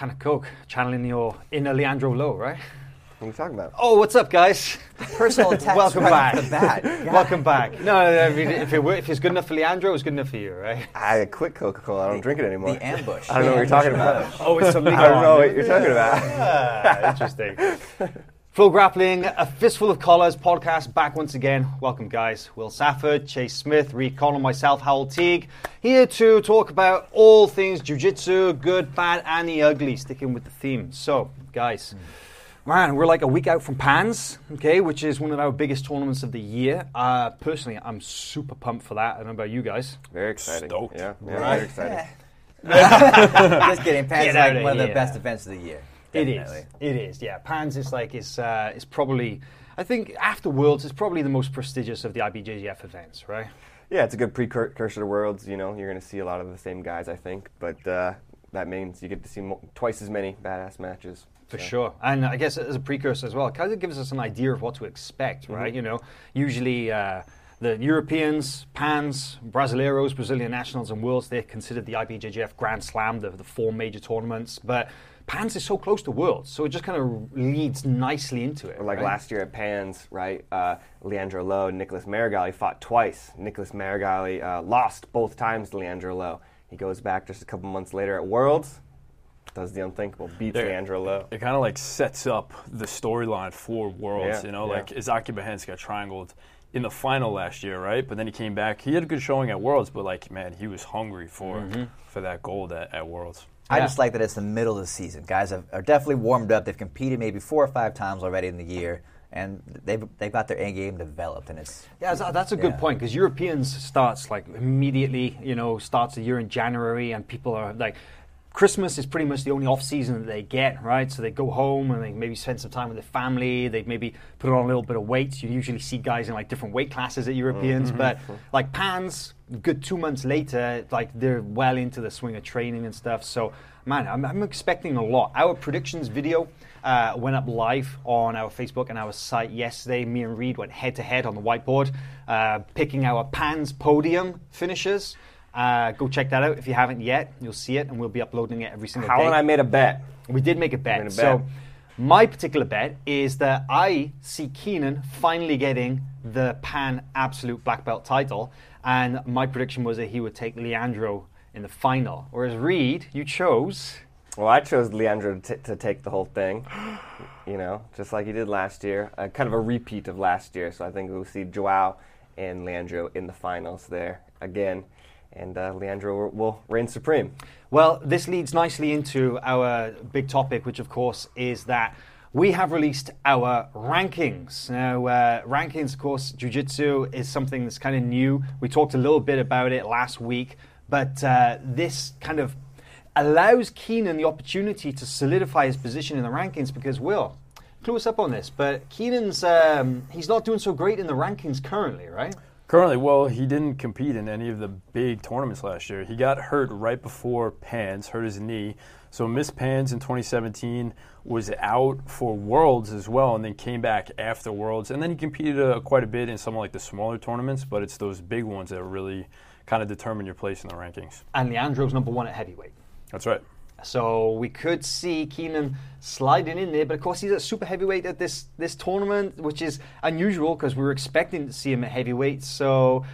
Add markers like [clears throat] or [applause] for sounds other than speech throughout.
Can of Coke, channeling your inner Leandro Lo, right? What are you talking about? Oh, what's up, guys? Personal [laughs] attacks Welcome right back. off the bat. [laughs] God. Welcome back. No, I mean, if, it, if it's good enough for Leandro, it's good enough for you, right? I quit Coca Cola. I don't drink it anymore. The ambush. I don't know what you're talking about. Oh, it's something. I don't know what you're talking about. Interesting. [laughs] FloGrappling, a fistful of collars podcast back once again. Welcome, guys. Will Safford, Chase Smith, Reed Connell, myself, Hywel Teague, here to talk about all things jiu-jitsu, good, bad, and the ugly, sticking with the theme. So, guys, man, we're like a week out from Pans, okay, which is one of our biggest tournaments of the year. Uh, personally, I'm super pumped for that. I don't know about you guys. Very exciting. Stoked. Yeah, yeah Right. very exciting. [laughs] Just kidding. Pans Get is like one of the best events of the year. It is. Definitely. It is. Yeah, Pans is like is uh, is probably. I think after Worlds, it's probably the most prestigious of the IBJJF events, right? Yeah, it's a good precursor to Worlds. You know, you're going to see a lot of the same guys, I think, but uh, that means you get to see mo- twice as many badass matches. For So- sure, and I guess as a precursor as well, it kind of gives us an idea of what to expect, right? You know, usually uh, the Europeans, Pans, Brasileiros, Brazilian Nationals, and Worlds, they're considered the IBJJF Grand Slam, the, the four major tournaments, but Pans is so close to Worlds, so it just kind of leads nicely into it. Or like right? last year at Pans, right? Uh, Leandro Lo and Nicholas Meregali fought twice. Nicholas Meregali uh, lost both times to Leandro Lo. He goes back just a couple months later at Worlds, does the unthinkable, beats Yeah. Leandro Lo. It kind of like sets up the storyline for Worlds. Yeah, you know, yeah. like Isaque Bahiense got triangled in the final last year, right? But then he came back. He had a good showing at Worlds, but like man, he was hungry for Mm-hmm. for that gold at, at Worlds. I Yeah. just like that it's the middle of the season. Guys have, are definitely warmed up. They've competed maybe four or five times already in the year, and they've they've got their end game developed, and it's Yeah, that's, that's a good Yeah. point because Europeans starts like immediately. You know, starts the year in January, and people are like, Christmas is pretty much the only off season that they get, right? So they go home and they maybe spend some time with their family. They maybe put on a little bit of weight. You usually see guys in like different weight classes at Europeans, but like Pans, good two months later, like they're well into the swing of training and stuff. So man, I'm, I'm expecting a lot. Our predictions video uh, went up live on our Facebook and our site yesterday. Me and Reed went head to head on the whiteboard, uh, picking our Pans podium finishers. Uh, go check that out if you haven't yet. You'll see it, and we'll be uploading it every single How day. and I made a bet. We did make a bet. a So bet. my particular bet is that I see Keenan finally getting the Pan Absolute Black Belt title, and my prediction was that he would take Leandro in the final. Whereas Reed, you chose. Well, I chose Leandro to, t- to take the whole thing, [gasps] you know, just like he did last year. Uh, kind of a repeat of last year. So I think we'll see Joao and Leandro in the finals there again. And uh, Leandro will, reign supreme. Well, this leads nicely into our big topic, which of course is that we have released our rankings. Now, uh, rankings, of course, Jiu-Jitsu is something that's kind of new. We talked a little bit about it last week, but uh, this kind of allows Keenan the opportunity to solidify his position in the rankings because, Will, clue us up on this, but Keenan's, um, he's not doing so great in the rankings currently, right? Currently, well, he didn't compete in any of the big tournaments last year. He got hurt right before Pans, hurt his knee. So missed Pans in 2017, was out for Worlds as well, and then came back after Worlds. And then he competed uh, quite a bit in some of like the smaller tournaments, but it's those big ones that really kind of determine your place in the rankings. And Leandro's number one at heavyweight. That's right. So we could see Keenan sliding in there, but of course he's a super heavyweight at this this tournament, which is unusual because we were expecting to see him at heavyweight. So,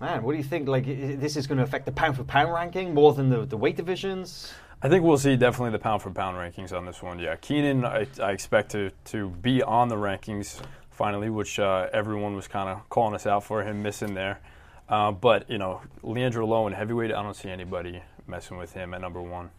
man, what do you think? Like, this is going to affect the pound for pound ranking more than the, the weight divisions? I think we'll see definitely the pound for pound rankings on this one. Yeah, Keenan, I, I expect to, to be on the rankings finally, which uh, everyone was kind of calling us out for him missing there. Uh, but you know, Leandro Lo in heavyweight, I don't see anybody messing with him at number one.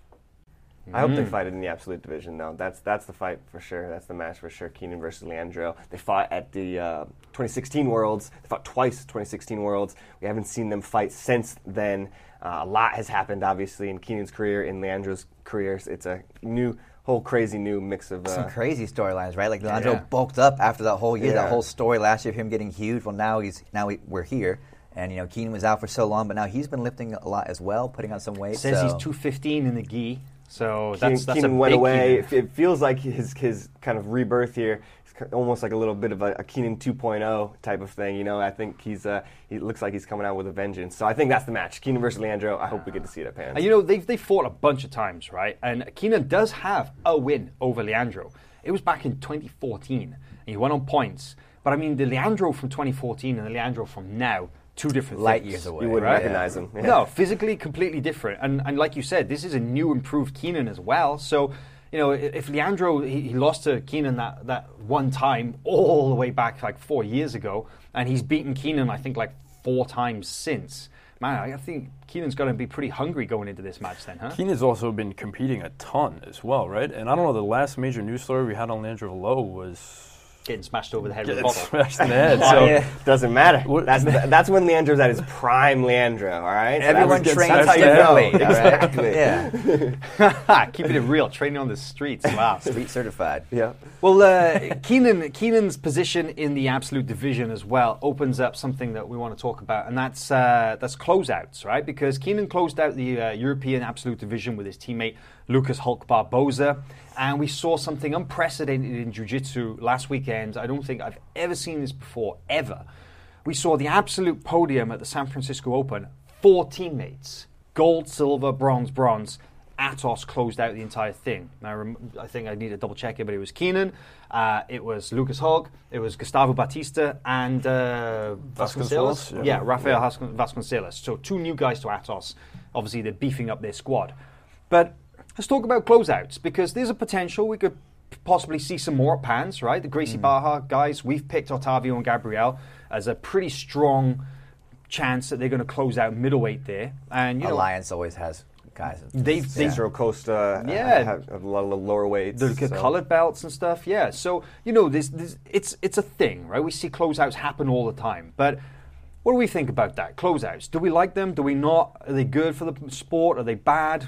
I hope they fight it in the absolute division, though. That's that's the fight for sure. That's the match for sure. Keenan versus Leandro. They fought at the uh, 2016 Worlds. They fought twice 2016 Worlds. We haven't seen them fight since then. Uh, a lot has happened, obviously, in Keenan's career, in Leandro's career. It's a new, whole crazy new mix of. Some Uh, crazy storylines, right? Like Leandro Yeah. bulked up after that whole year, Yeah. that whole story last year of him getting huge. Well, now he's now we, we're here, and you know Keenan was out for so long, but now he's been lifting a lot as well, putting on some weight. Says so. he's 215 in the gi. So Keenan, that's, that's Keenan a went big away. Keenan. It, feels like his his kind of rebirth here. It's almost like a little bit of a, a Keenan 2.0 type of thing. You know, I think he's uh, he looks like he's coming out with a vengeance. So I think that's the match. Keenan versus Leandro. I hope we get to see it at Pans. And you know, they've, they fought a bunch of times, right? And Keenan does have a win over Leandro. It was back in 2014, and he won on points. But I mean, the Leandro from 2014 and the Leandro from now, two different Light things. years away. you wouldn't right? recognize them. Yeah. No, physically completely different. And, and like you said, this is a new, improved Keenan as well. So, you know, if Leandro, he, he lost to Keenan that, that one time all the way back like four years ago, and he's beaten Keenan, I think, like four times since. Man, I think Keenan's going to be pretty hungry going into this match then, huh? Keenan's also been competing a ton as well, right? And I don't know, the last major news story we had on Leandro Lo was Getting smashed over the head with a bottle. smashed in the [laughs] head. So yeah. Doesn't matter. That's [laughs] that's when Leandro's at his prime, Leandro. All right. So Everyone that's- trains that's how you know. differently, all right? Exactly. Yeah, [laughs] Keeping it real, training on the streets. Wow. street certified. Yeah. Well, uh, Keenan, Keenan's position in the absolute division as well opens up something that we want to talk about, and that's uh, that's closeouts, right? Because Keenan closed out the uh, European absolute division with his teammate Lucas Hulk Barbosa, and we saw something unprecedented in Jiu-Jitsu last weekend. I don't think I've ever seen this before, ever. We saw the absolute podium at the San Francisco Open. Four teammates, gold, silver, bronze, bronze. Atos closed out the entire thing. Now, I, rem- I think I need to double check it, but it was Keenan, uh, it was Lucas Hulk, it was Gustavo Batista, and uh, Vasconcelos. Vasconcelos, yeah. Yeah, Rafael Vascon- Vasconcelos. So two new guys to Atos. Obviously, they're beefing up their squad. But let's talk about closeouts because there's a potential we could possibly see some more at Pans, right? The Gracie Barra guys, we've picked Otavio and Gabriel as a pretty strong chance that they're going to close out middleweight there. And you know, Alliance always has guys. they've they've Cicero Costha. uh, Yeah. have a lot of lower weights. the so- colored belts and stuff. Yeah, so you know, this, this it's it's a thing, right? We see closeouts happen all the time, but. What do we think about that? Closeouts. Do we like them? Do we not? Are they good for the sport? Are they bad?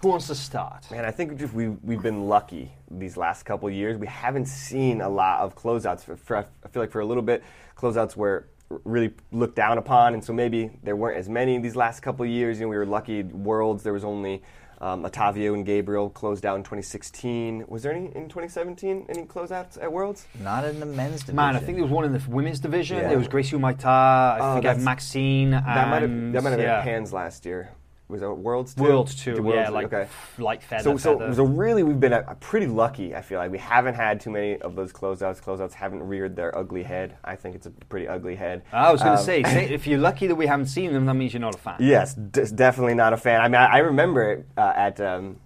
Who wants to start? Man, I think just we we've been lucky these last couple of years. We haven't seen a lot of closeouts. For, for, I feel like for a little bit, closeouts were really looked down upon, and so maybe there weren't as many these last couple of years. You know, we were lucky. Worlds there was only um, Otavio and Gabriel closed out in 2016. Was there any in 2017? Any closeouts at Worlds? Not in the men's division. Man, I think there was one in the women's division. Yeah. There was Gracie Humaita. I Oh, think I had Maxine. That might have and- that might have yeah. been Pans last year. Was it Worlds too? Worlds too. The yeah, Worlds, like okay. light feather. So, so, feather. so really, we've been uh, pretty lucky. I feel like we haven't had too many of those closeouts. Closeouts haven't reared their ugly head. I think it's a pretty ugly head. I was going to Um, say, say, [laughs] if you're lucky that we haven't seen them, that means you're not a fan. Yes, d- definitely not a fan. I mean, I, I remember it, uh, at um,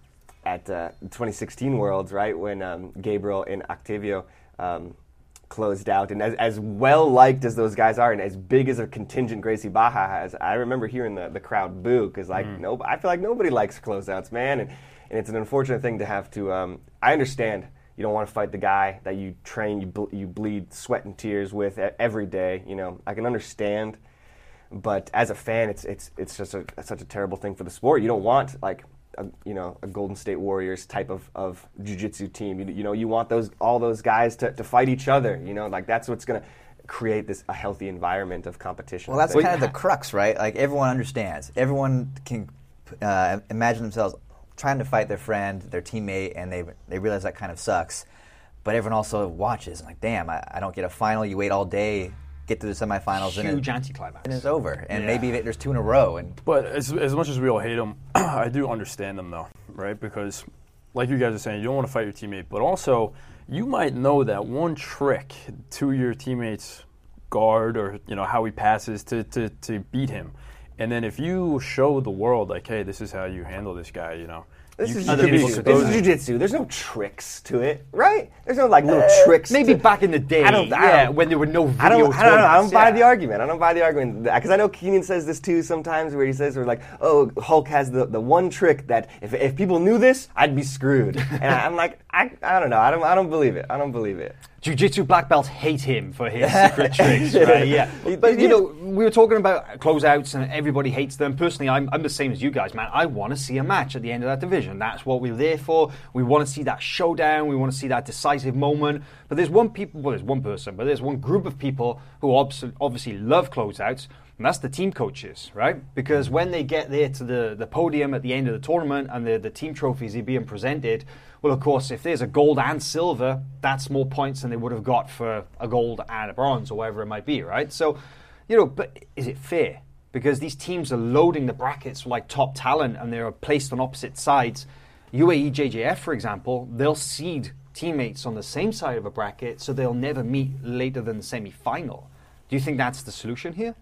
at uh, 2016 Worlds, right when um, Gabriel and Otavio um, closed out, and as, as well liked as those guys are, and as big as a contingent Gracie Barra has, I remember hearing the, the crowd boo because like no, I feel like nobody likes closeouts, man, and and it's an unfortunate thing to have to. Um, I understand. You don't want to fight the guy that you train, you, ble- you bleed sweat and tears with every day. You know, I can understand but as a fan, it's it's it's just a, such a terrible thing for the sport. You don't want like a, you know a Golden State Warriors type of, of jiu-jitsu team. You, you know you want those all those guys to, to fight each other. You know like that's what's going to create this a healthy environment of competition. Well, that's kind of the [laughs] crux, right? Like everyone understands. Everyone can uh, imagine themselves trying to fight their friend, their teammate, and they they realize that kind of sucks. But everyone also watches and like, damn, I, I don't get a final. You wait all day, get to the semifinals, and, Huge it, anticlimax. and it's over. And Yeah. maybe there's two in a row. And But as, as much as we all hate them, [clears throat] I do understand them though. right? Because, like you guys are saying, you don't want to fight your teammate, but also you might know that one trick to your teammate's guard or you know how he passes to, to, to beat him. And then if you show the world like, hey, this is how you handle this guy, you know, This is Other people people jiu-jitsu. could supposed- This is jujitsu. There's no tricks to it, right? There's no like little uh, tricks. Maybe to- back in the day, I don't- I yeah, don't- when there were no video I don't, I don't know. I don't buy yeah. the argument. I don't buy the argument because I know Keenan says this too sometimes, where he says, "We're like, oh, Hulk has the, the one trick that if, if people knew this, I'd be screwed." and I, I'm like, I, I don't know. I don't I don't believe it. I don't believe it. Jiu-Jitsu black belts hate him for his [laughs] secret tricks, right? Yeah. But, you know, we were talking about closeouts and everybody hates them. Personally, I'm, I'm the same as you guys, man. I want to see a match at the end of that division. That's what we're there for. We want to see that showdown. We want to see that decisive moment. But there's one people, well, there's one person, but there's one group of people who obviously love closeouts. And that's the team coaches, right? Because when they get there to the, the podium at the end of the tournament and the, the team trophies are being presented, well, of course, if there's a gold and silver, that's more points than they would have got for a gold and a bronze or whatever it might be, right? So, you know, but is it fair? Because these teams are loading the brackets with like top talent and they're placed on opposite sides. UAE JJF, for example, they'll seed teammates on the same side of a bracket, so they'll never meet later than the semi final. Do you think that's the solution here?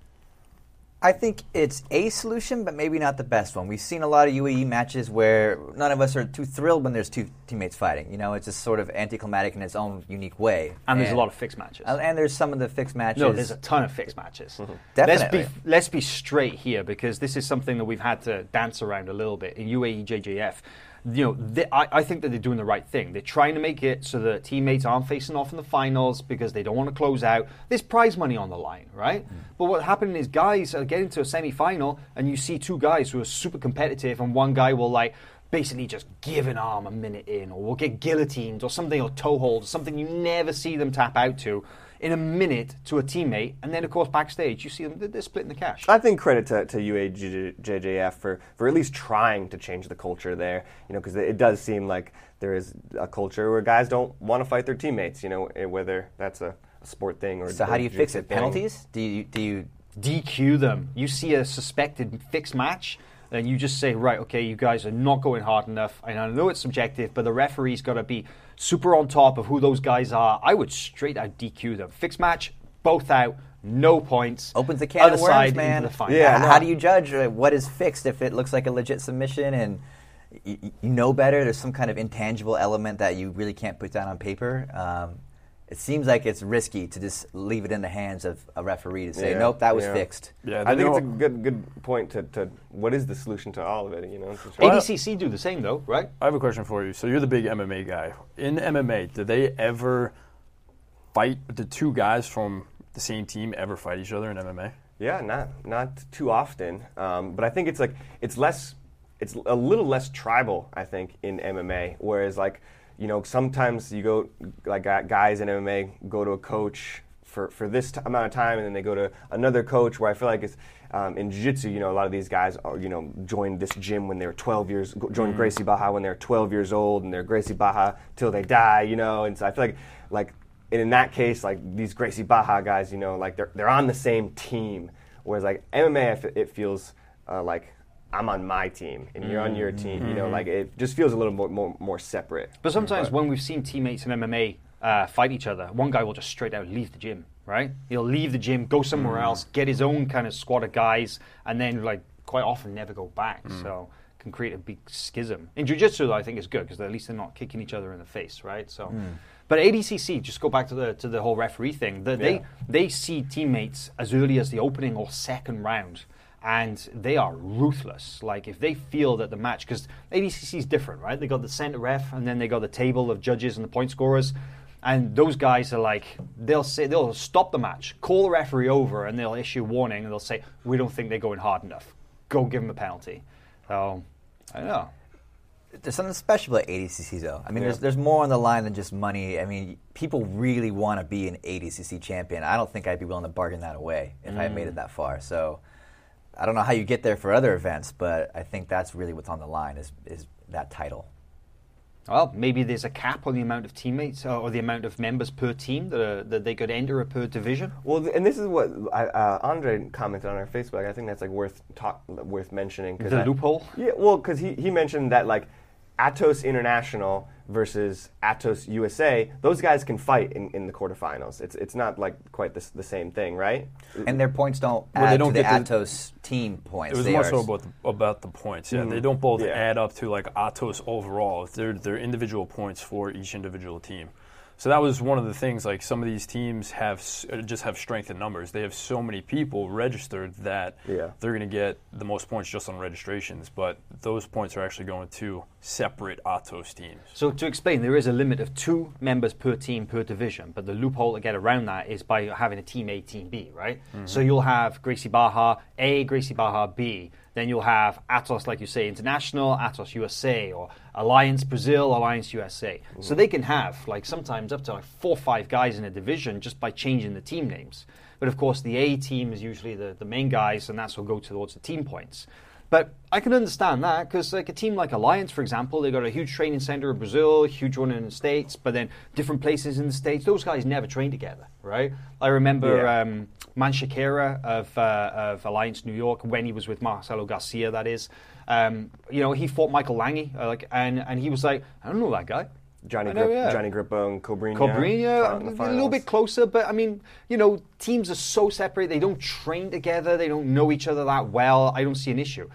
I think it's a solution, but maybe not the best one. We've seen a lot of UAE matches where none of us are too thrilled when there's two teammates fighting. You know, it's just sort of anticlimactic in its own unique way. And there's a lot of fixed matches. And there's some of the fixed matches. No, there's a ton of fixed matches. Mm-hmm. Let's be let's be straight here because this is something that we've had to dance around a little bit in UAE JJF. You know, they, I, I think that they're doing the right thing. They're trying to make it so that teammates aren't facing off in the finals because they don't want to close out. There's prize money on the line, right? Mm. But what happening is guys are getting to a semi-final and you see two guys who are super competitive and one guy will like basically just give an arm a minute in or will get guillotined or something or toe hold, something you never see them tap out to in a minute to a teammate, and then of course backstage you see them they're, they're splitting the cash. I think credit to, to UAJJF for, for at least trying to change the culture there. You know, because it does seem like there is a culture where guys don't want to fight their teammates. You know, eh, whether that's a, a sport thing or so how do you fix it? thing. Penalties? Do you do you DQ them. You see a suspected fixed match, then you just say, right, okay, you guys are not going hard enough. And I know it's subjective, but the referee's got to be super on top of who those guys are. I would straight out DQ them. Fixed match, both out, no points. opens the can Other of worms, side man? the final. Yeah, H- How do you judge uh, what is fixed if it looks like a legit submission and y- y- you know better? There's some kind of intangible element that you really can't put down on paper. Um, it seems like it's risky to just leave it in the hands of a referee to say, Yeah, "Nope, that was yeah. fixed." Yeah, I they think it's a good good point to, to what is the solution to all of it. You know, to ADCC do the same though, right? I have a question for you. So you're the big MMA guy. In MMA, did they ever fight the two guys from the same team ever fight each other in MMA? Yeah, not not too often, um, but I think it's like it's less, it's a little less tribal. I think in MMA, whereas like you know sometimes you go like guys in MMA go to a coach for for this t- amount of time, and then they go to another coach. Where I feel like it's um, in jiu-jitsu, you know, a lot of these guys are you know joined this gym when they were 12 years, joined Gracie Barra when they were 12 years old, and they're Gracie Barra till they die. You know, and so I feel like like and in that case, like these Gracie Barra guys, you know, like they're they're on the same team. Whereas like MMA, it feels uh, like I'm on my team and you're on your team. You know, mm-hmm. like it just feels a little more more, more separate. But sometimes when we've seen teammates in MMA uh, fight each other, one guy will just straight out leave the gym, right? He'll leave the gym, go somewhere mm. else, get his own kind of squad of guys, and then like quite often never go back. Mm. So can create a big schism. In jiu-jitsu, though, I think is good because at least they're not kicking each other in the face, right? So, mm. but ADCC, just go back to the to the whole referee thing. The, Yeah. They they see teammates as early as the opening or second round. And they are ruthless. Like if they feel that the match, because ADCC is different, right? They got the center ref, and then they got the table of judges and the point scorers. And those guys are like, they'll say they'll stop the match, call the referee over, and they'll issue warning, and they'll say, "We don't think they're going hard enough. Go give them a penalty." So I don't know. There's something special about ADCC though. I mean, Yeah. there's there's more on the line than just money. I mean, people really want to be an ADCC champion. I don't think I'd be willing to bargain that away if I had made it mm. that far. So, I don't know how you get there for other events, but I think that's really what's on the line is is that title. Well, maybe there's a cap on the amount of teammates uh, or the amount of members per team that, uh, that they could enter per division. Well, and this is what I, uh, Andre commented on our Facebook. I think that's like worth talk, worth mentioning. 'cause The I- loophole? Yeah, well, because he, he mentioned that like Atos International versus Atos USA, those guys can fight in, in the quarterfinals. It's it's not like quite the, the same thing, right? And their points don't Well, they add don't to the get the- Atos team points. It was They more are- so about the, about the points. Yeah, they mm-hmm. don't both Yeah. add up to like Atos overall. They're they're individual points for each individual team. So that was one of the things. Like some of these teams have uh, just have strength in numbers. They have so many people registered that Yeah. they're going to get the most points just on registrations. But those points are actually going to separate Atos teams. So to explain, there is a limit of two members per team per division, but the loophole to get around that is by having a team A, team B, right? So you'll have Gracie Barra A, Gracie Barra B. Then you'll have Atos, like you say, International, Atos USA, or Alliance Brazil, Alliance USA. So they can have like sometimes up to like four or five guys in a division just by changing the team names. But of course, the A team is usually the, the main guys, and that's what go towards the team points. But I can understand that because, like a team like Alliance, for example, they got a huge training center in Brazil, huge one in the States, but then different places in the States. Those guys never train together, right? I remember Yeah. um, Mansher Khera of, uh, of Alliance New York when he was with Marcelo Garcia, that is. Um, you know, he fought Michael Langhi, uh, like, and, and he was like, I don't know that guy. Johnny I know, Grip, yeah. Gianni Grippo and Cobrinha. Cobrinha, fought in the a little bit closer, but I mean, you know, teams are so separate. They don't train together. They don't know each other that well. I don't see an issue.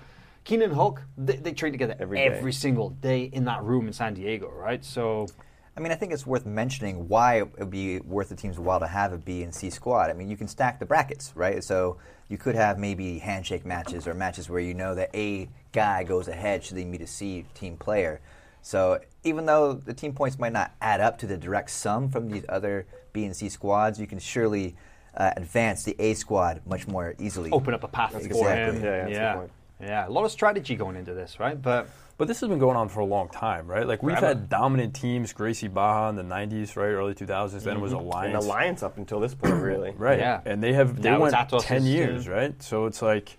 Keenan Hulk, they, they train together Every every, day. single day in that room in San Diego, right? So, I mean, I think it's worth mentioning why it would be worth the team's while to have a B and C squad. I mean, you can stack the brackets, right? So you could have maybe handshake matches or matches where you know that A guy goes ahead should they meet a C team player. So even though the team points might not add up to the direct sum from these other B and C squads, you can surely uh, advance the A squad much more easily. open up a path That's for exactly- him. yeah, that's a good yeah. point. Yeah, a lot of strategy going into this, right? But But this has been going on for a long time, right? Like we've had dominant teams, Gracie Barra in the '90s, right, early 2000s. Then it was An Alliance, alliance up until this point, really. right? Yeah. And they have they Now went it's ten years, team. right? So it's like,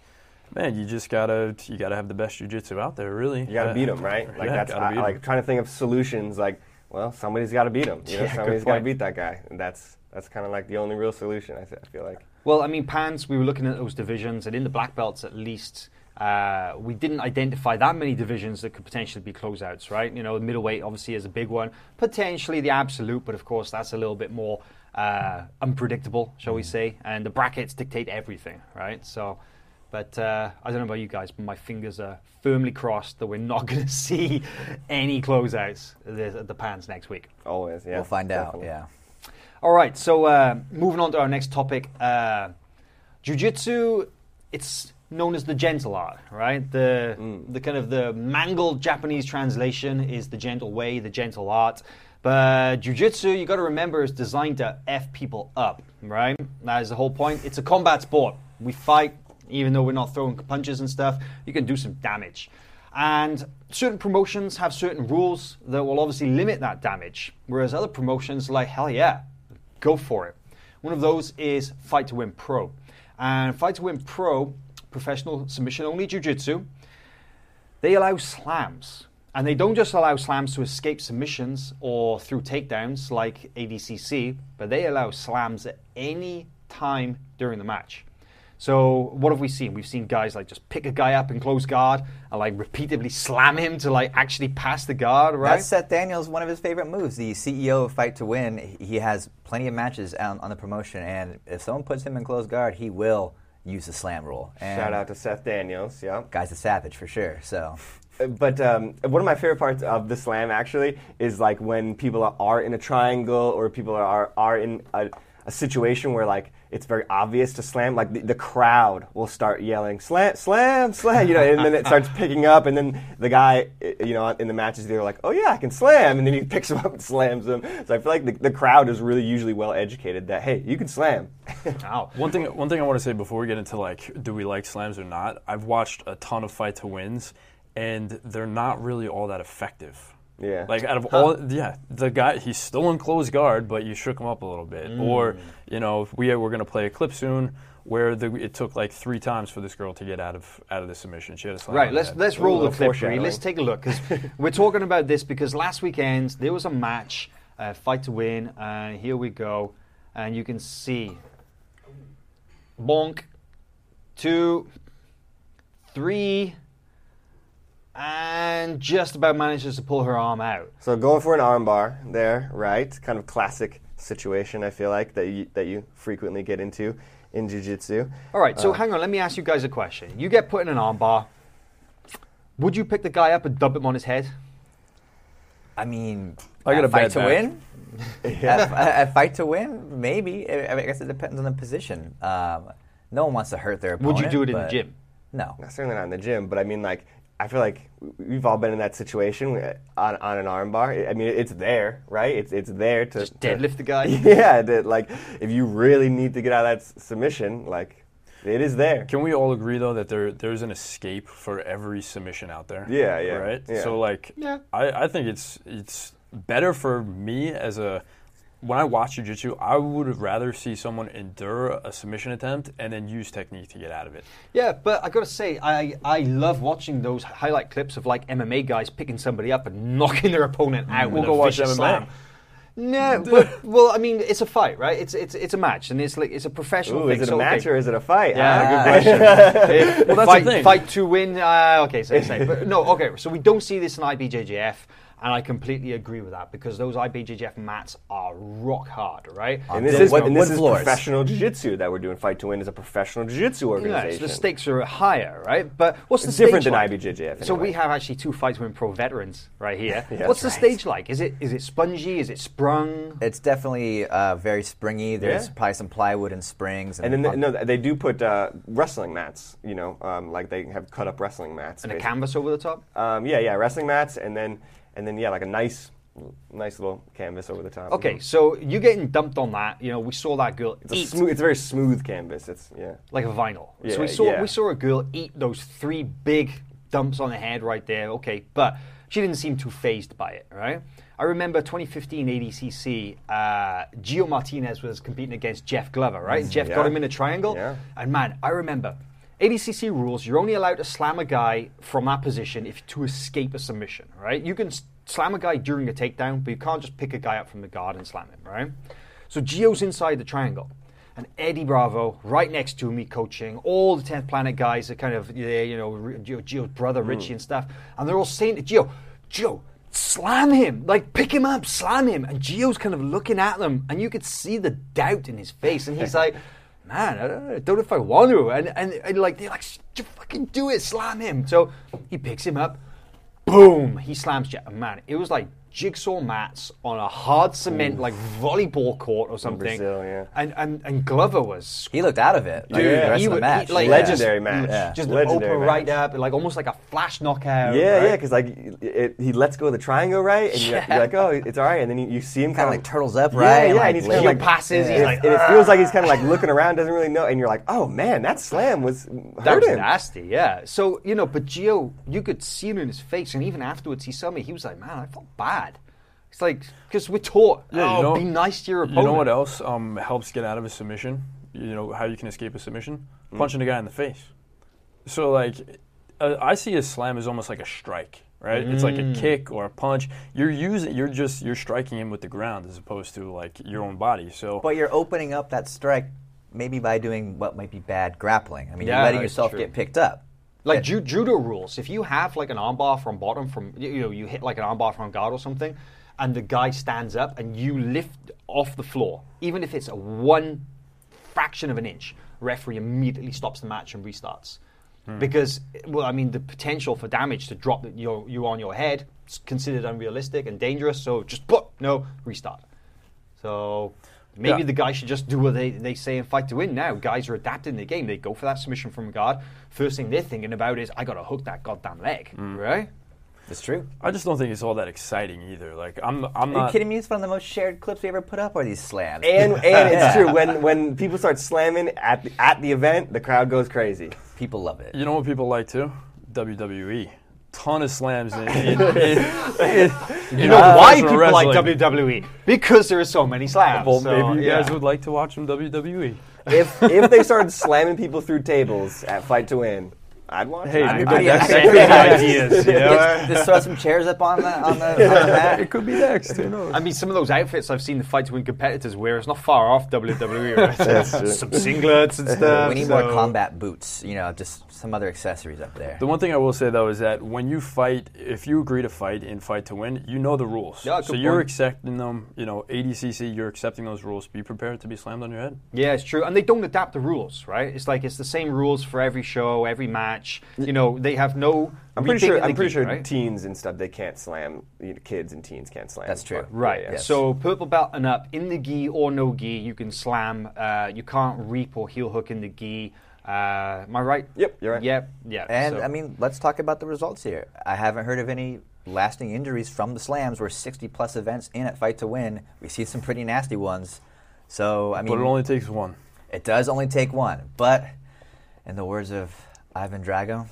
man, you just gotta you gotta have the best jujitsu out there, really. You got to Uh, beat them, right? Like yeah, that's I, like trying to think of solutions. Like, well, somebody's got to beat him. You know, [laughs] Yeah, somebody's got to beat that guy. And that's that's kind of like the only real solution. I, th- I feel like. Well, I mean, Pans, we were looking at those divisions, and in the black belts at least, uh, we didn't identify that many divisions that could potentially be closeouts, right? You know, middleweight obviously is a big one, potentially the absolute, but of course that's a little bit more uh, unpredictable, shall we say? And the brackets dictate everything, right? So, but uh, I don't know about you guys, but my fingers are firmly crossed that we're not [laughs] going to see any closeouts at the, at Pans next week. Always, yeah. we'll find out. Yeah. All right, so uh, moving on to our next topic, uh, jiu-jitsu. It's known as the gentle art, right? The the kind of the mangled Japanese translation is the gentle way, the gentle art. But jiu-jitsu, you got to remember, is designed to f people up, right? That is the whole point. It's a combat sport. We fight, even though we're not throwing punches and stuff. You can do some damage. And certain promotions have certain rules that will obviously limit that damage, whereas other promotions, like, hell yeah, go for it. One of those is Fight to Win Pro. And Fight to Win Pro, professional submission only jiu jitsu, they allow slams. And they don't just allow slams to escape submissions or through takedowns like ADCC, but they allow slams at any time during the match. So what have we seen? We've seen guys like just pick a guy up in close guard and like repeatedly slam him to like actually pass the guard, right? That's Seth Daniels' one of his favorite moves. The CEO of Fight to Win, he has plenty of matches on, on the promotion, and if someone puts him in close guard, he will use the slam rule. And Shout out to Seth Daniels. Yeah. guy's a savage for sure. So Uh, But um, one of my favorite parts of the slam actually is like when people are, are in a triangle or people are are in a, a situation where like it's very obvious to slam. Like the, the crowd will start yelling slam, slam, slam. You know, and then it starts picking up, and then the guy, uh, you know, in the matches they're like, oh yeah, I can slam, and then he [laughs] picks him up and slams him. So I feel like the, the crowd is really usually well educated that hey, you can slam. [laughs] Wow. One thing, one thing I want to say before we get into like, do we like slams or not? I've watched a ton of fight to wins, and they're not really all that effective. Yeah. Like out of all, yeah, the guy he's still in close guard, but you shook him up a little bit. Or you know, we we're gonna play a clip soon where the, it took like three times for this girl to get out of out of the submission. She had a slam Right, let's head. let's roll the clip, Bree. Let's take a look because [laughs] we're talking about this because last weekend there was a match, uh, fight to win, and here we go, and you can see, bonk, two, three, and just about manages to pull her arm out. So going for an armbar there, right? Kind of classic situation. I feel like that you, that you frequently get into in jiu-jitsu. All right, so hang on. Let me ask you guys a question. You get put in an armbar. Would you pick the guy up and dump him on his head? I mean, I got at a fight to back. win. [laughs] A at fight to win, maybe. I I guess it depends on the position. Um, no one wants to hurt their opponent. Would you do it in the gym? No. Not certainly not in the gym, but I mean, like, I feel like we've all been in that situation on, on an armbar. I mean, it's there, right? It's it's there to Just to- deadlift the guy? [laughs] Yeah, that like if you really need to get out of that s- submission, like it is there. Can we all agree though that there there's an escape for every submission out there? Yeah, yeah, Right. yeah. So like, Yeah. I, I think it's it's better for me as a when I watch jujitsu, I would rather see someone endure a submission attempt and then use technique to get out of it. Yeah, but I gotta say, I, I love watching those highlight clips of like MMA guys picking somebody up and knocking their opponent out We'll go watch vicious MMA. slam. No, but well, I mean, it's a fight, right? It's it's it's a match, and it's like it's a professional Ooh, thing. is it a so, match okay. or is it a fight? Yeah, Ah. good [laughs] question. Well, that's fight, the thing. fight to win. Uh, okay, so say, but no, okay. So we don't see this in IBJJF, and I completely agree with that because those IBJJF mats are rock hard, right? And this is and this is professional jiu-jitsu that we're doing. Fight to win is a professional jiu-jitsu Yeah, organization. so the stakes are higher, right? But what's the It's different stage than like? IBJJF So we have actually two fights with pro veterans right here. [laughs] Yeah, what's the right. stage like? Is it is it spongy? Is it sprung? It's definitely uh, very springy. There's Yeah. probably some plywood and springs. And then they, no, they do put uh, wrestling mats. You know, um, like they have cut up wrestling mats. and a canvas over the top? Um, yeah, yeah, wrestling mats, and then and then yeah, like a nice, nice little canvas over the top. Okay, Mhm. so you getting dumped on that. You know, we saw that girl It's a smooth. It's a very smooth canvas. It's yeah. like a vinyl. Yeah, so we saw yeah. we saw a girl eat those three big dumps on the head right there. Okay, but she didn't seem too phased by it, right? I remember 2015 ADCC, uh, Geo Martinez was competing against Jeff Glover, right? And Jeff got Mm, him in a triangle. Yeah. And man, I remember ADCC rules, you're only allowed to slam a guy from that position if to escape a submission, right? You can slam a guy during a takedown, but you can't just pick a guy up from the guard and slam him, right? So Geo's inside the triangle. And Eddie Bravo, right next to me, coaching all the 10th Planet guys, are kind of, you know, Geo's brother, hmm. Richie, and stuff. And they're all saying to Geo, Gio, slam him, like pick him up, slam him. And Geo's kind of looking at them, and you could see the doubt in his face. And he's [laughs] like, man, I don't know, if I want to. And, and, and like, they're like, just fucking do it, slam him. So he picks him up, boom, he slams Jeff. Man, it was like jigsaw mats on a hard cement, like volleyball court or something. Brazil, yeah. And, and, and Glover was he looked out of it. like, Dude, the rest he of the would- he, match. like, yeah. Legendary match. Yeah. just Legendary open right up, like almost like a flash knockout. Yeah, right? yeah, because like it, he lets go of the triangle, right? And you're, you're like, oh, it's all right. And then you, you see him Kind of like turtles up, Yeah, right? yeah, like, and he's kind of like passes, he's and, like, it, and it feels like he's kind of like looking around, doesn't really know, and you're like, oh man, that slam was That was him. nasty, yeah. So, you know, but Geo, you could see it in his face, and even afterwards he saw me, he was like, man, I felt bad. It's like, because we're taught, Yeah, oh, you know, be nice to your opponent. You know what else um, helps get out of a submission? You know how you can escape a submission? Punching a guy in the face. So like, uh, I see a slam as almost like a strike, right? It's like a kick or a punch. You're using, you're just you're striking him with the ground as opposed to like your own body. So But you're opening up that strike maybe by doing what might be bad grappling. I mean, Yeah, you're letting yourself true. get picked up. Like ju- judo rules, if you have like an armbar from bottom, from you you know, you hit like an armbar from guard or something, and the guy stands up and you lift off the floor, even if it's a one fraction of an inch, referee immediately stops the match and restarts. Hmm. Because, well, I mean, the potential for damage to drop your, you on your head is considered unrealistic and dangerous. So just put no restart. So maybe Yeah. the guy should just do what they, they say and Fight to Win now. Guys are adapting the game. They go for that submission from guard. First thing they're thinking about is, I got to hook that goddamn leg, hmm. right? It's true. I just don't think it's all that exciting either. Like I'm I'm Are you kidding me? It's one of the most shared clips we ever put up are these slams. And [laughs] and it's true when when people start slamming at the, at the event, the crowd goes crazy. People love it. You know what people like too? WWE. Ton of slams in. in, [laughs] in, in You know why professional people like. WWE? Because there are so many slams. Well, So, maybe you yeah. guys would like to watch some WWE. If if they started slamming people through tables at Fight to Win, I'd watch. Hey, it. I'd be maybe pretty that's- happy. Good [laughs] ideas, you know? Just, just throw some chairs up on the on the, on the [laughs] mat. it could be next. Who knows? I mean, some of those outfits I've seen the fight to win competitors wear is not far off WWE. Right? [laughs] some singlets and stuff. We need more combat boots. You know, just some other accessories up there. The one thing I will say though is that when you fight, if you agree to fight in Fight to Win, you know the rules. Yeah, so good you're point. accepting them. You know, ADCC, you're accepting those rules. Be prepared to be slammed on your head. Yeah, it's true, and they don't adapt the rules, right? It's like it's the same rules for every show, every match. You know, they have no. I'm pretty sure. I'm pretty geek, sure right? teens and stuff they can't slam. You know, kids and teens can't slam. That's true. Right. yeah, yeah. So purple belt and up in the gi or no gi, you can slam. Uh, you can't reap or heel hook in the gi. Uh, am I right? Yep, you're right. Yep. Yeah. And so- I mean, let's talk about the results here. I haven't heard of any lasting injuries from the slams. We're 60 plus events in at Fight to Win. We see some pretty nasty ones. So I mean, But it only takes one. it does only take one. But in the words of Ivan Drago,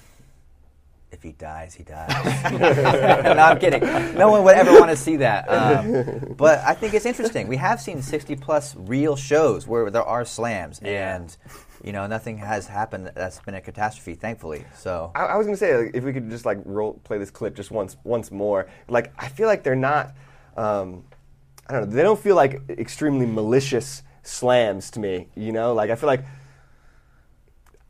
if he dies, he dies. [laughs] [laughs] no, I'm kidding. No one would ever want to see that. Um, [laughs] but I think it's interesting. We have seen 60 plus real shows where there are slams, and you know nothing has happened that's been a catastrophe, thankfully. So I, I was gonna say like, if we could just like roll play this clip just once once more. Like I feel like they're not. Um, I don't know. They don't feel like extremely malicious slams to me. You know, like I feel like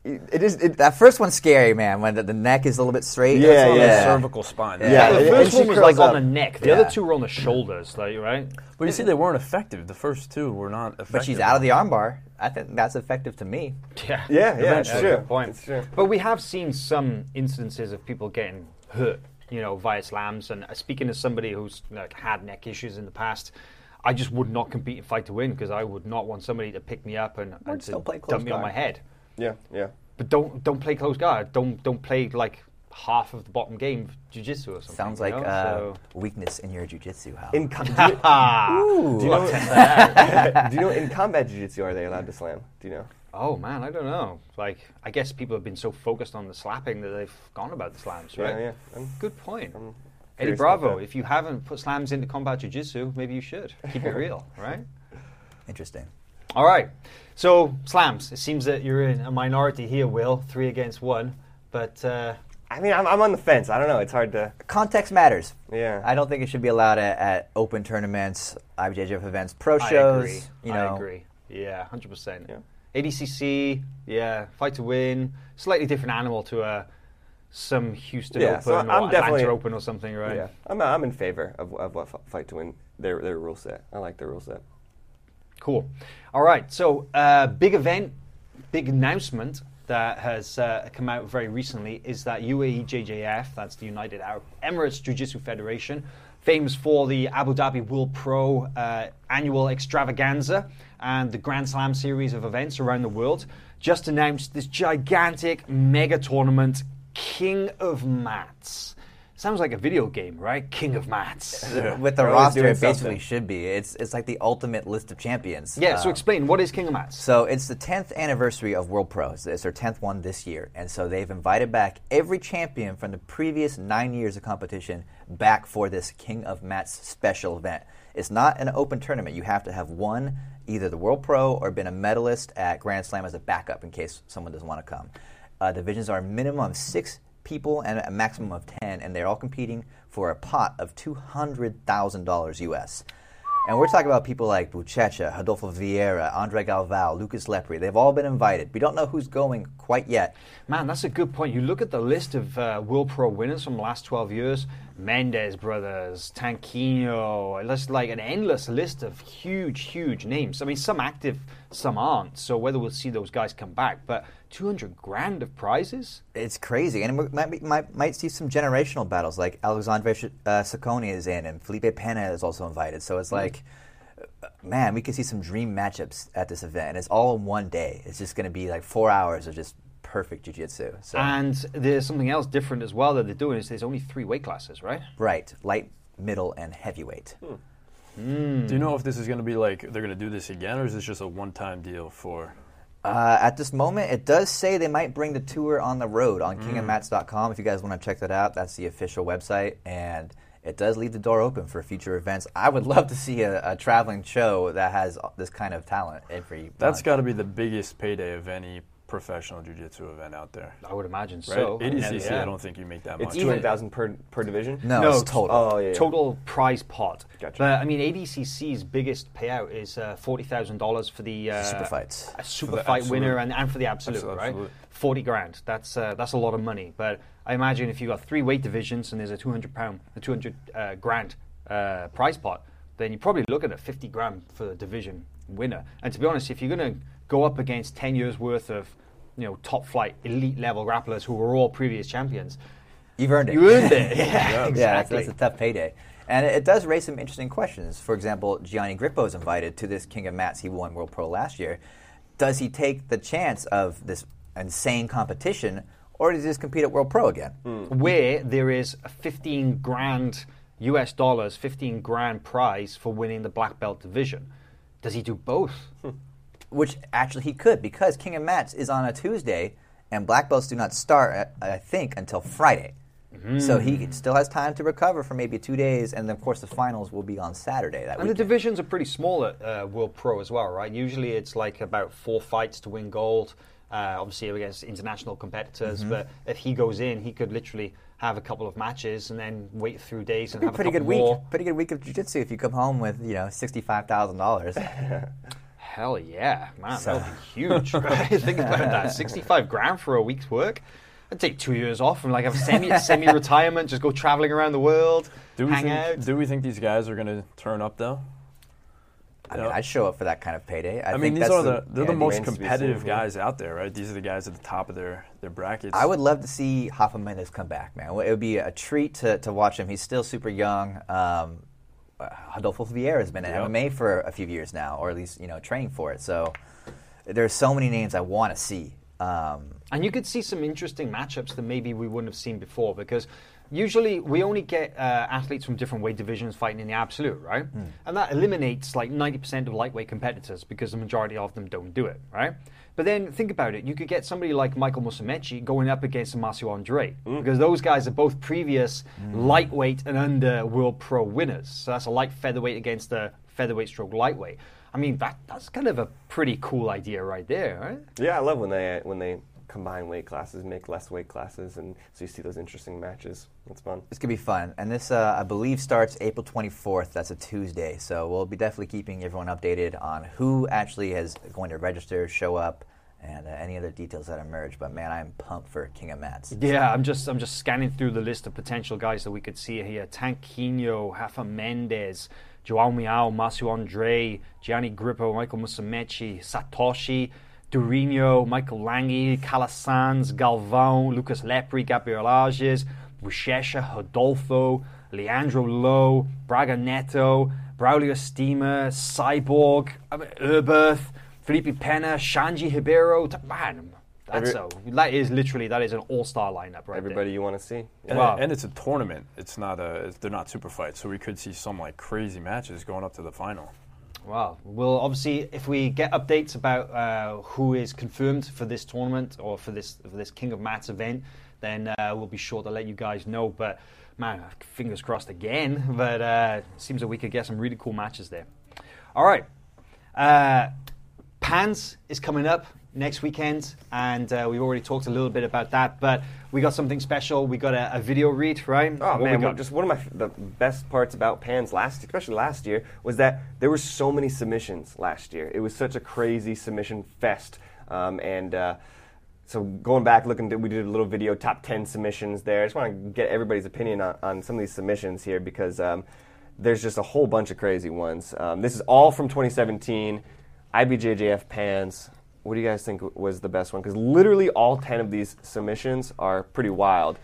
it, it is. It, that first one's scary, man. When the, the neck is a little bit straight. Yeah, It's on yeah. the cervical spine. Yeah. Yeah, and- the first one was curls like on the neck. The Yeah. other two were on the shoulders, like right. But you see, they weren't effective. The first two were not effective. But she's out of the armbar. I think that's effective to me. Yeah. yeah, yeah, That's a true. good point. It's true. But we have seen some instances of people getting hurt, you know, via slams. And uh, speaking as somebody who's like had neck issues in the past, I just would not compete and fight to win because I would not want somebody to pick me up and, and to don't play close dump me on my head. Yeah, yeah. But don't don't play close guard. Don't don't play like half of the bottom game jiu-jitsu or something. Sounds you like know? uh, So- weakness in your jujitsu. Hal. In com- [laughs] do, you, do you know? [laughs] do you know in combat jiu-jitsu are they allowed to slam? Do you know? Oh man, I don't know. Like, I guess people have been so focused on the slapping that they've gone about the slams, right? Yeah, yeah. I'm- Good point. Eddie curious about Bravo, if you haven't put slams into combat jiu-jitsu, maybe you should. Keep it [laughs] real, right? Interesting. All right. So, slams. It seems that you're in a minority here, Will. Three against one. But, uh, I mean, I'm, I'm on the fence. I don't know. It's hard to. Context matters. Yeah. I don't think it should be allowed at, at open tournaments, IBJJF events, pro I shows. agree. You know, I agree. Yeah, 100%. Yeah. ADCC, yeah, fight to win. Slightly different animal to a some Houston Yeah, Open so or I'm Atlanta definitely- Open or something, right? Yeah, I'm, I'm in favor of, of what F- fight to win their their rule set. I like their rule set. Cool. All right. So, uh, big event, big announcement that has uh, come out very recently is that UAE JJF, that's the United Arab Emirates Jiu Jitsu Federation, famous for the Abu Dhabi World Pro uh, annual extravaganza and the Grand Slam series of events around the world, just announced this gigantic mega tournament, King of Mats. Sounds like a video game, right? King of Mats. [laughs] with the They're roster, it basically something. should be. It's it's like the ultimate list of champions. Yeah, so Um, explain, what is King of Mats? So it's the 10th anniversary of World Pros. It's their 10th one this year. And so they've invited back every champion from the previous nine years of competition back for this King of Mats special event. It's not an open tournament. You have to have won either the World Pro or been a medalist at Grand Slam as a backup in case someone doesn't want to come. Uh, divisions are a minimum of six people and a maximum of 10, and they're all competing for a pot of $200,000 US. And we're talking about people like Buchecha, Rodolfo Vieira, Andre Galvao, Lucas Lepri. They've all been invited. We don't know who's going quite yet. Man, that's a good point. You look at the list of uh, World Pro winners from the last 12 years Mendes brothers, Tanquino, just like an endless list of huge, huge names. I mean, some active, some aren't. So whether we'll see those guys come back, but 200 grand of prizes? It's crazy. And we might, be, might, might see some generational battles like Alexandre uh, Sacconi is in and Felipe Pena is also invited. So it's like, uh, man, we could see some dream matchups at this event. And it's all in one day. It's just going to be like four hours of just perfect jiu-jitsu. So, And there's something else different as well that they're doing is there's only three weight classes, right? right, light, middle, and heavyweight. Hmm. Hmm. Do you know if this is going to be like they're going to do this again, or is this just a one-time deal for? Uh, at this moment, it does say they might bring the tour on the road on hmm. kingofmats.com. If you guys want to check that out, that's the official website. And it does leave the door open for future events. I would love to see a, a traveling show that has this kind of talent every That's month. got to be the biggest payday of any professional jiu-jitsu event out there. I would imagine Right? so. ADCC, Yeah. I don't think you make that much. It's much. two hundred thousand per per division. No, No, it's total. Oh yeah. yeah. total prize pot. Gotcha. But I mean, ADCC's biggest payout is uh, forty thousand dollars for the uh, Super fights. a super fight absolute. winner, and, and for the absolute, Absolute, right? absolute. Forty grand. That's uh, that's a lot of money. But I imagine if you've got three weight divisions and there's a two hundred pound, a two hundred uh, grand uh, prize pot, then you're probably looking at fifty grand for the division winner. And to be honest, if you're going to go up against ten years worth of you know top flight elite level grapplers who were all previous champions, You've earned it. you earned it. [laughs] Yeah, Yeah, that's, exactly. that's a tough payday. And it, it does raise some interesting questions. For example, Gianni Grippo is invited to this King of Mats. He won World Pro last year. Does he take the chance of this insane competition, or does he just compete at World Pro again? Hmm. where there is a 15 grand US dollars, 15 grand prize for winning the black belt division. Does he do both? Hmm. Which actually he could, because King of Mats is on a Tuesday, and black belts do not start, uh, I think, until Friday. So he still has time to recover for maybe two days, and then of course the finals will be on Saturday. That And the divisions are pretty small at uh, World Pro as well, right? Usually it's like about four fights to win gold, uh, obviously against international competitors. Mm-hmm. But if he goes in, he could literally have a couple of matches and then wait through days and have a pretty good week. more. Pretty good week of jiu-jitsu if you come home with you know sixty-five thousand dollars. [laughs] Hell yeah, man, So- that would be huge. [laughs] Right? [laughs] Think about that. Sixty-five grand for a week's work. I'd take two years off and like have semi [laughs] semi retirement, just go traveling around the world, Do we hang think, out. Do we think these guys are going to turn up though? I mean, Yeah. I'd show up for that kind of payday. I, I, think mean, these that's are the, they're the most remains to be competitive guys out there, right? These are the guys at the top of their, their brackets. I would love to see Rafa Mendes come back, man. It would be a treat to, to watch him. He's still super young. Um, Rodolfo Vieira has been in Yep. MMA for a few years now, or at least you know training for it. So there's so many names I want to see. Um, And you could see some interesting matchups that maybe we wouldn't have seen before because usually we only get uh, athletes from different weight divisions fighting in the absolute, right? And that eliminates like 90% of lightweight competitors because the majority of them don't do it, right? But then think about it. You could get somebody like Michael Musumeci going up against Marcio Andre mm. because those guys are both previous mm. lightweight and under world pro winners. So that's a light featherweight against a featherweight stroke lightweight. I mean, that, that's kind of a pretty cool idea right there, right? Yeah, I love when they when they combine weight classes, make less weight classes, and so you see those interesting matches. That's fun. It's gonna be fun, and this uh, I believe starts April 24th. That's a Tuesday, so we'll be definitely keeping everyone updated on who actually is going to register, show up, and uh, any other details that emerge. But man, I'm pumped for King of Mats. Yeah, I'm just I'm just scanning through the list of potential guys that we could see here: Tanquinho, Rafa Mendes, Joao Miyao, Marcio Andre, Gianni Grippo, Michael Musumeci, Satoshi, Durinho, Michael Langhi, Calasanz, Galvão, Lucas Lepri, Gabriel Arges, Buchecha, Rodolfo, Leandro Lo, Braga Neto, Braulio Estima, Cyborg, I mean, Erberth, Felipe Pena, Xande Ribeiro. T- Man, that's Every- a, that is literally that is an all-star lineup right Everybody you want to see. And, Wow. and it's a tournament. It's not a. They're not super fights, so we could see some like crazy matches going up to the final. Wow. Well, obviously, if we get updates about uh, who is confirmed for this tournament or for this for this King of Mats event, then uh, we'll be sure to let you guys know. But man, fingers crossed again. [laughs] But uh, seems that we could get some really cool matches there. All right. Uh, Pans is coming up next weekend, and uh, we've already talked a little bit about that. But we got something special. We got a, a video read, right? Oh What man, well, just one of my the best parts about Pans last, especially last year, was that there were so many submissions last year. It was such a crazy submission fest, um, and uh, so going back looking, we did a little video top ten submissions there. I just want to get everybody's opinion on, on some of these submissions here because um, there's just a whole bunch of crazy ones. Um, this is all from 2017. IBJJF Pans. What do you guys think was the best one? Because literally all 10 of these submissions are pretty wild.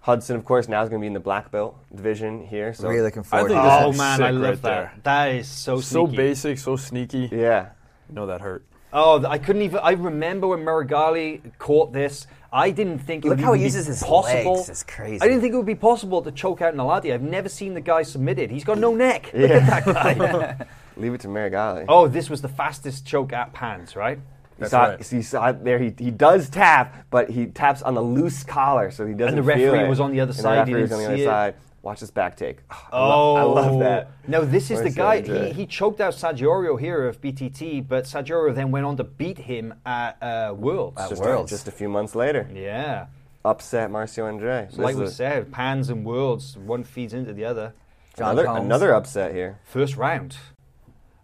Hudson, of course, now is going to be in the black belt division here. So really looking I forward. think to this that. Oh man, I love right that. there. That is so So sneaky. basic, so sneaky. yeah, No, that hurt. Oh, I couldn't even. I remember when Meregali caught this. I didn't think it Look would how he uses his possible. legs. It's crazy. I didn't think it would be possible to choke out Naladi. I've never seen the guy submitted. He's got no neck. Look at that guy. [laughs] leave it to Meregali. oh, this was the fastest choke at Pans, right? You That's saw, right. you saw it there. He, he does tap, but he taps on the loose collar, so he doesn't. And the referee was on the other And side, The he referee was didn't on the other it. side. Watch this back take. Oh, [sighs] I, love, I love that. No, this is the guy. He, he choked out Saggiorio here of BTT, but Saggiorio then went on to beat him at uh, Worlds. At just, Worlds. just a few months later. yeah. Upset Marcio Andre. So like we a- said, Pans and Worlds, one feeds into the other. John another, Combs. another upset here. First round.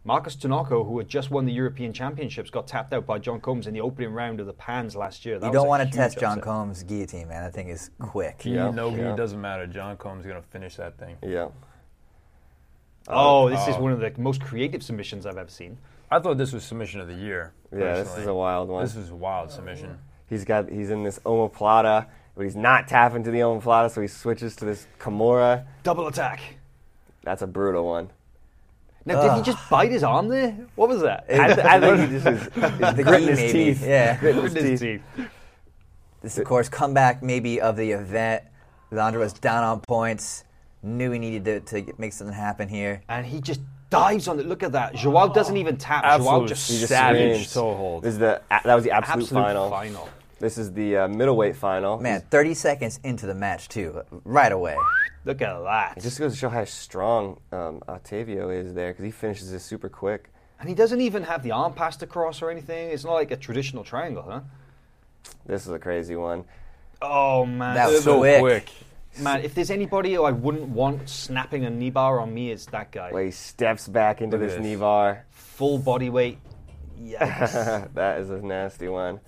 Marcus Tanaka, who had just won the European Championships, got tapped out by John Combs in the opening round of the Pans last year. That You don't want to huge test John. Combs' guillotine, man. That thing is quick. He, Yeah, no, yeah. it doesn't matter. John Combs is going to finish that thing. Yeah. Oh, oh, this is Oh. one of the most creative submissions I've ever seen. I thought this was submission of the year. Yeah, this is a wild one. This is a wild submission. He's got he's in this omoplata, but he's not tapping to the omoplata, so he switches to this Kimura. Double attack. That's a brutal one. Now, did he just bite his arm there? What was that? I, th- I think he just is, [laughs] is The gritting his maybe. teeth. Yeah. Gritting With his his teeth. teeth. This, of course, comeback maybe of the event. Leandro was down on points, knew he needed to, to get- make something happen here. And he just dives on it. Look at that. Joao doesn't even tap. Joao Absolute just, He just savage screams. toe hold. This is the that was the absolute, absolute final. final. This is the uh, middleweight final. Man, 30 seconds into the match, too, right away. Look at that. it just goes to show how strong um, Otavio is there because he finishes this super quick. and he doesn't even have the arm passed across or anything. It's not like a traditional triangle, huh? This is a crazy one. Oh man, That was so quick. quick. man. If there's anybody who I wouldn't want snapping a knee bar on me, it's that guy. Where he steps back into Look this this. knee bar. Full body weight. [laughs] Yikes. that is a nasty one.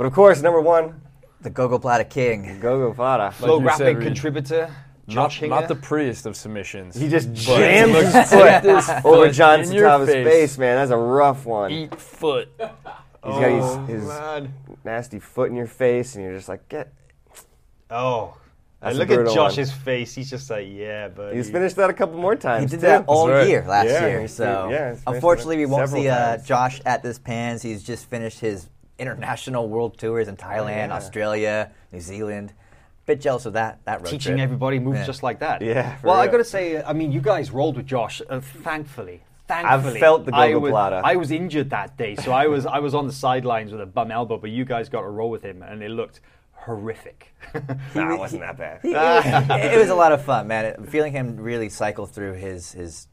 But of course, number one, The Gogo Plata King. Gogo Plata. Flow you rapid said, contributor. Josh Not, not the prettiest of submissions. He just But jammed his foot this over foot John in Satava's face. face. man. That's a rough one. Eat foot. He's oh, got his, his man. nasty foot in your face, and you're just like, get. Oh. That's And look at brutal Josh's face. He's just like, yeah, but He's finished that a couple more times. He did too. that all right. year last Yeah, year. So, yeah, unfortunately, we won't see uh. Josh at this Pans. He's just finished his international world tours in Thailand, yeah. Australia, New Zealand. Bit jealous of that. That teaching trip. everybody moves Yeah. just like that. Yeah, Well, I got to say, I mean, you guys rolled with Josh. Uh, thankfully, thankfully, I felt the I was, Plata. I was injured that day, so I was I was on the sidelines with a bum elbow. But you guys got to roll with him, and it looked horrific. [laughs] Nah, it wasn't that bad. He- [laughs] it, it was a lot of fun, man. It- feeling him really cycle through his his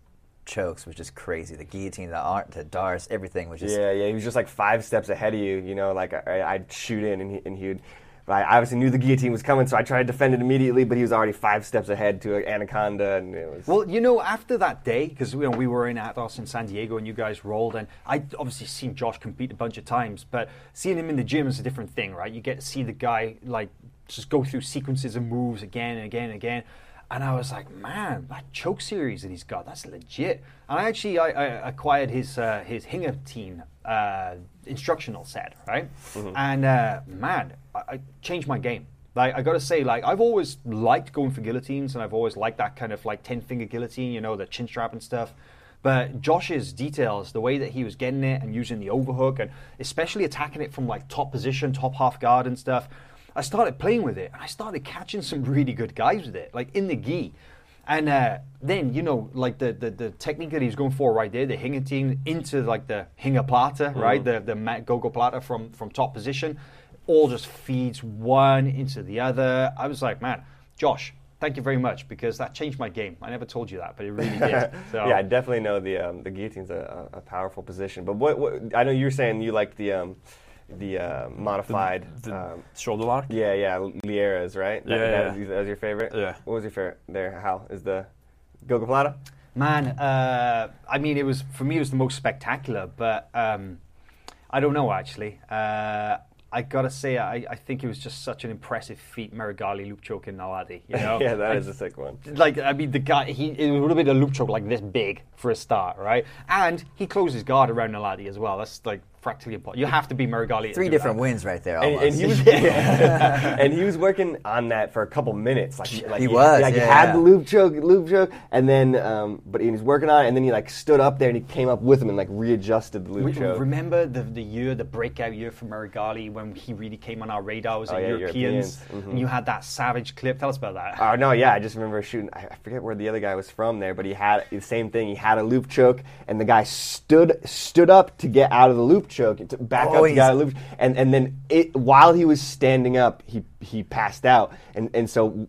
chokes was just crazy. The guillotine, the art, the D'Arce, everything was just. Yeah, yeah, he was just like five steps ahead of you. You know, like I, I'd shoot in, and he, and he would. I obviously knew the guillotine was coming, so I tried to defend it immediately. But he was already five steps ahead to an anaconda, and it was. Well, you know, after that day, because you know, we were in Atos in San Diego and you guys rolled, and I obviously seen Josh compete a bunch of times, but seeing him in the gym is a different thing, right? You get to see the guy like just go through sequences of moves again and again and again. And I was like, man, that choke series that he's got, that's legit. And I actually I, I acquired his uh, his Hinger team uh, instructional set, right? And uh, man, I, I changed my game. Like I gotta say, like I've always liked going for guillotines, and I've always liked that kind of like ten finger guillotine, you know, the chin strap and stuff. But Josh's details, the way that he was getting it and using the overhook, and especially attacking it from like top position, top half guard and stuff, I started playing with it, and I started catching some really good guys with it, like in the gi. And uh, then, you know, like the, the, the technique that he's going for right there, the Hingertine into like the Hinger Plata, right? The, the Matt Gogo Plata from, from top position, all just feeds one into the other. I was like, man, Josh, thank you very much because that changed my game. I never told you that, but it really [laughs] did. So, yeah, I definitely know the um, the guillotine's a, a a powerful position. But what, what I know you were saying you like the um, the uh, modified. The um, shoulder lock. yeah, yeah, Lieras, right? That, Yeah, that, yeah. was, that was your favorite. Yeah. What was your favorite there? How is the Gogo Plata? Man, uh, I mean, it was for me. It was the most spectacular, but um, I don't know actually. Uh, I gotta say, I, I think it was just such an impressive feat, Meregali loop choke in Naladi. You [laughs] know, yeah, that I- is a sick one. like I mean, the guy he it would have been a loop choke like this big for a start, right? And he closed his guard around Naladi as well. That's like practically impossible. You have to be Meregali. to Three do different that. wins right there. And, and he was [laughs] and he was working on that for a couple minutes. Like, like He was, like he had yeah. the loop choke, loop choke, and then um, but he was working on it, and then he like stood up there and he came up with him and like readjusted the loop We- choke. Remember the, the year, the breakout year for Meregali when he really came on our radar was Oh, the yeah, Europeans, Europeans. Mhm. and you had that savage clip. Tell us about that. Oh no, yeah, I just remember shooting. I I forget where the other guy was from there, but he had the same thing. He had a loop choke, and the guy stood stood up to get out of the loop choke, to back Oh, up to get out of the he's- loop, and and then it while he was standing up, he he passed out, and and so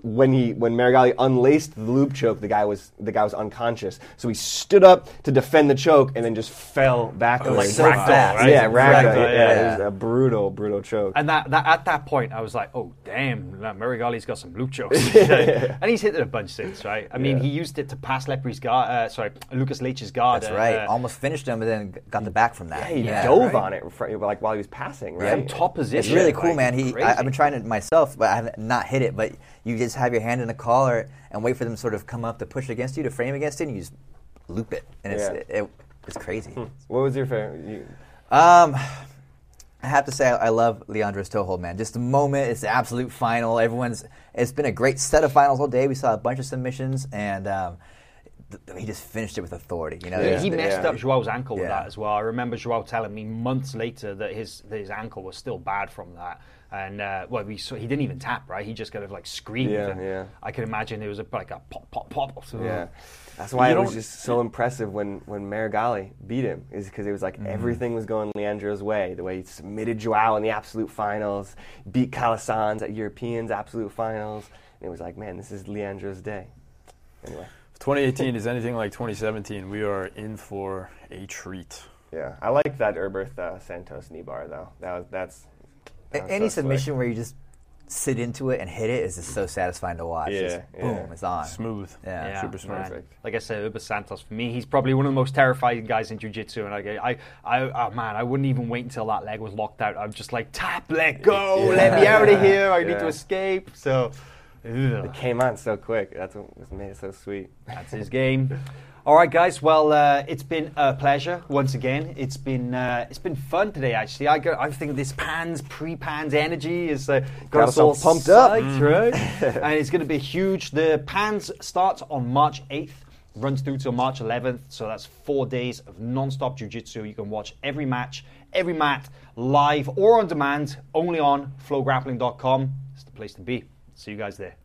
when he when Meregali unlaced the loop choke, the guy was the guy was unconscious. So he stood up to defend the choke and then just fell backwards. like so ragdoll, fast. right? Yeah, ragdoll. Ragdoll, Yeah, yeah. it was a brutal, brutal choke. And that, that at that point, I was like, "Oh damn, that Meregali's got some loop chokes." [laughs] and he's hit it a bunch since, right? I mean, Yeah. he used it to pass Lepri's guard. Uh, sorry, Lucas Leach's guard. That's uh, right. uh, Almost finished him, and then got the back from that. yeah, he Yeah, dove right. on it fr- like while he was passing, Yeah. right? top position. It's really like, cool, man. He, crazy. I, I've been trying it myself, but I have not hit it. But you just have your hand in the collar and wait for them to sort of come up to push against you, to frame against it, and you just loop it, and it's Yeah. it, it- it's crazy. What was your favorite? You, Um, I have to say I, I love Leandro's toe hold, man. Just the moment, it's the absolute final. Everyone's. It's been a great set of finals all day. We saw a bunch of submissions, and um, th- he just finished it with authority. You know, Yeah, Yeah. he messed Yeah. up Joao's ankle with that as well. I remember Joao telling me months later that his that his ankle was still bad from that. And uh, well, we saw, he didn't even tap, right? He just kind of like screamed. Yeah, and yeah. I can imagine it was a, like a pop, pop, pop. So, Yeah, that's why it was just so impressive when when Meregali beat him. Is because it was like everything was going Leandro's way. The way he submitted Joao in the absolute finals, beat Calasanz at Europeans absolute finals, and it was like, man, this is Leandro's day. Anyway, If 2018 is anything like 2017, we are in for a treat. yeah, I like that Erberth uh, Santos knee bar though. That was that's. A- uh, any so slick. submission where you just sit into it and hit it is just so satisfying to watch. Yeah, Just boom, it's on. Smooth. Yeah. Yeah, super smooth. man. Perfect. Like I said, Erberth Santos for me, he's probably one of the most terrifying guys in jiu-jitsu. And I, I, I, oh man, I wouldn't even wait until that leg was locked out. I'm just like, tap, let go, let me out of here. I need to escape. So, ugh. It came on so quick. That's what what made it so sweet. That's his game. [laughs] All right, guys. Well, uh, it's been a pleasure once again. It's been uh, it's been fun today. Actually, I go, I think this pans pre pans energy is uh, got, Got us all pumped up. right? [laughs] and it's going to be huge. The pans starts on March eighth. Runs through till March 11th, so that's four days of non-stop jiu-jitsu. You can watch every match, every mat, live or on demand, only on flowgrappling.com. It's the place to be. See you guys there.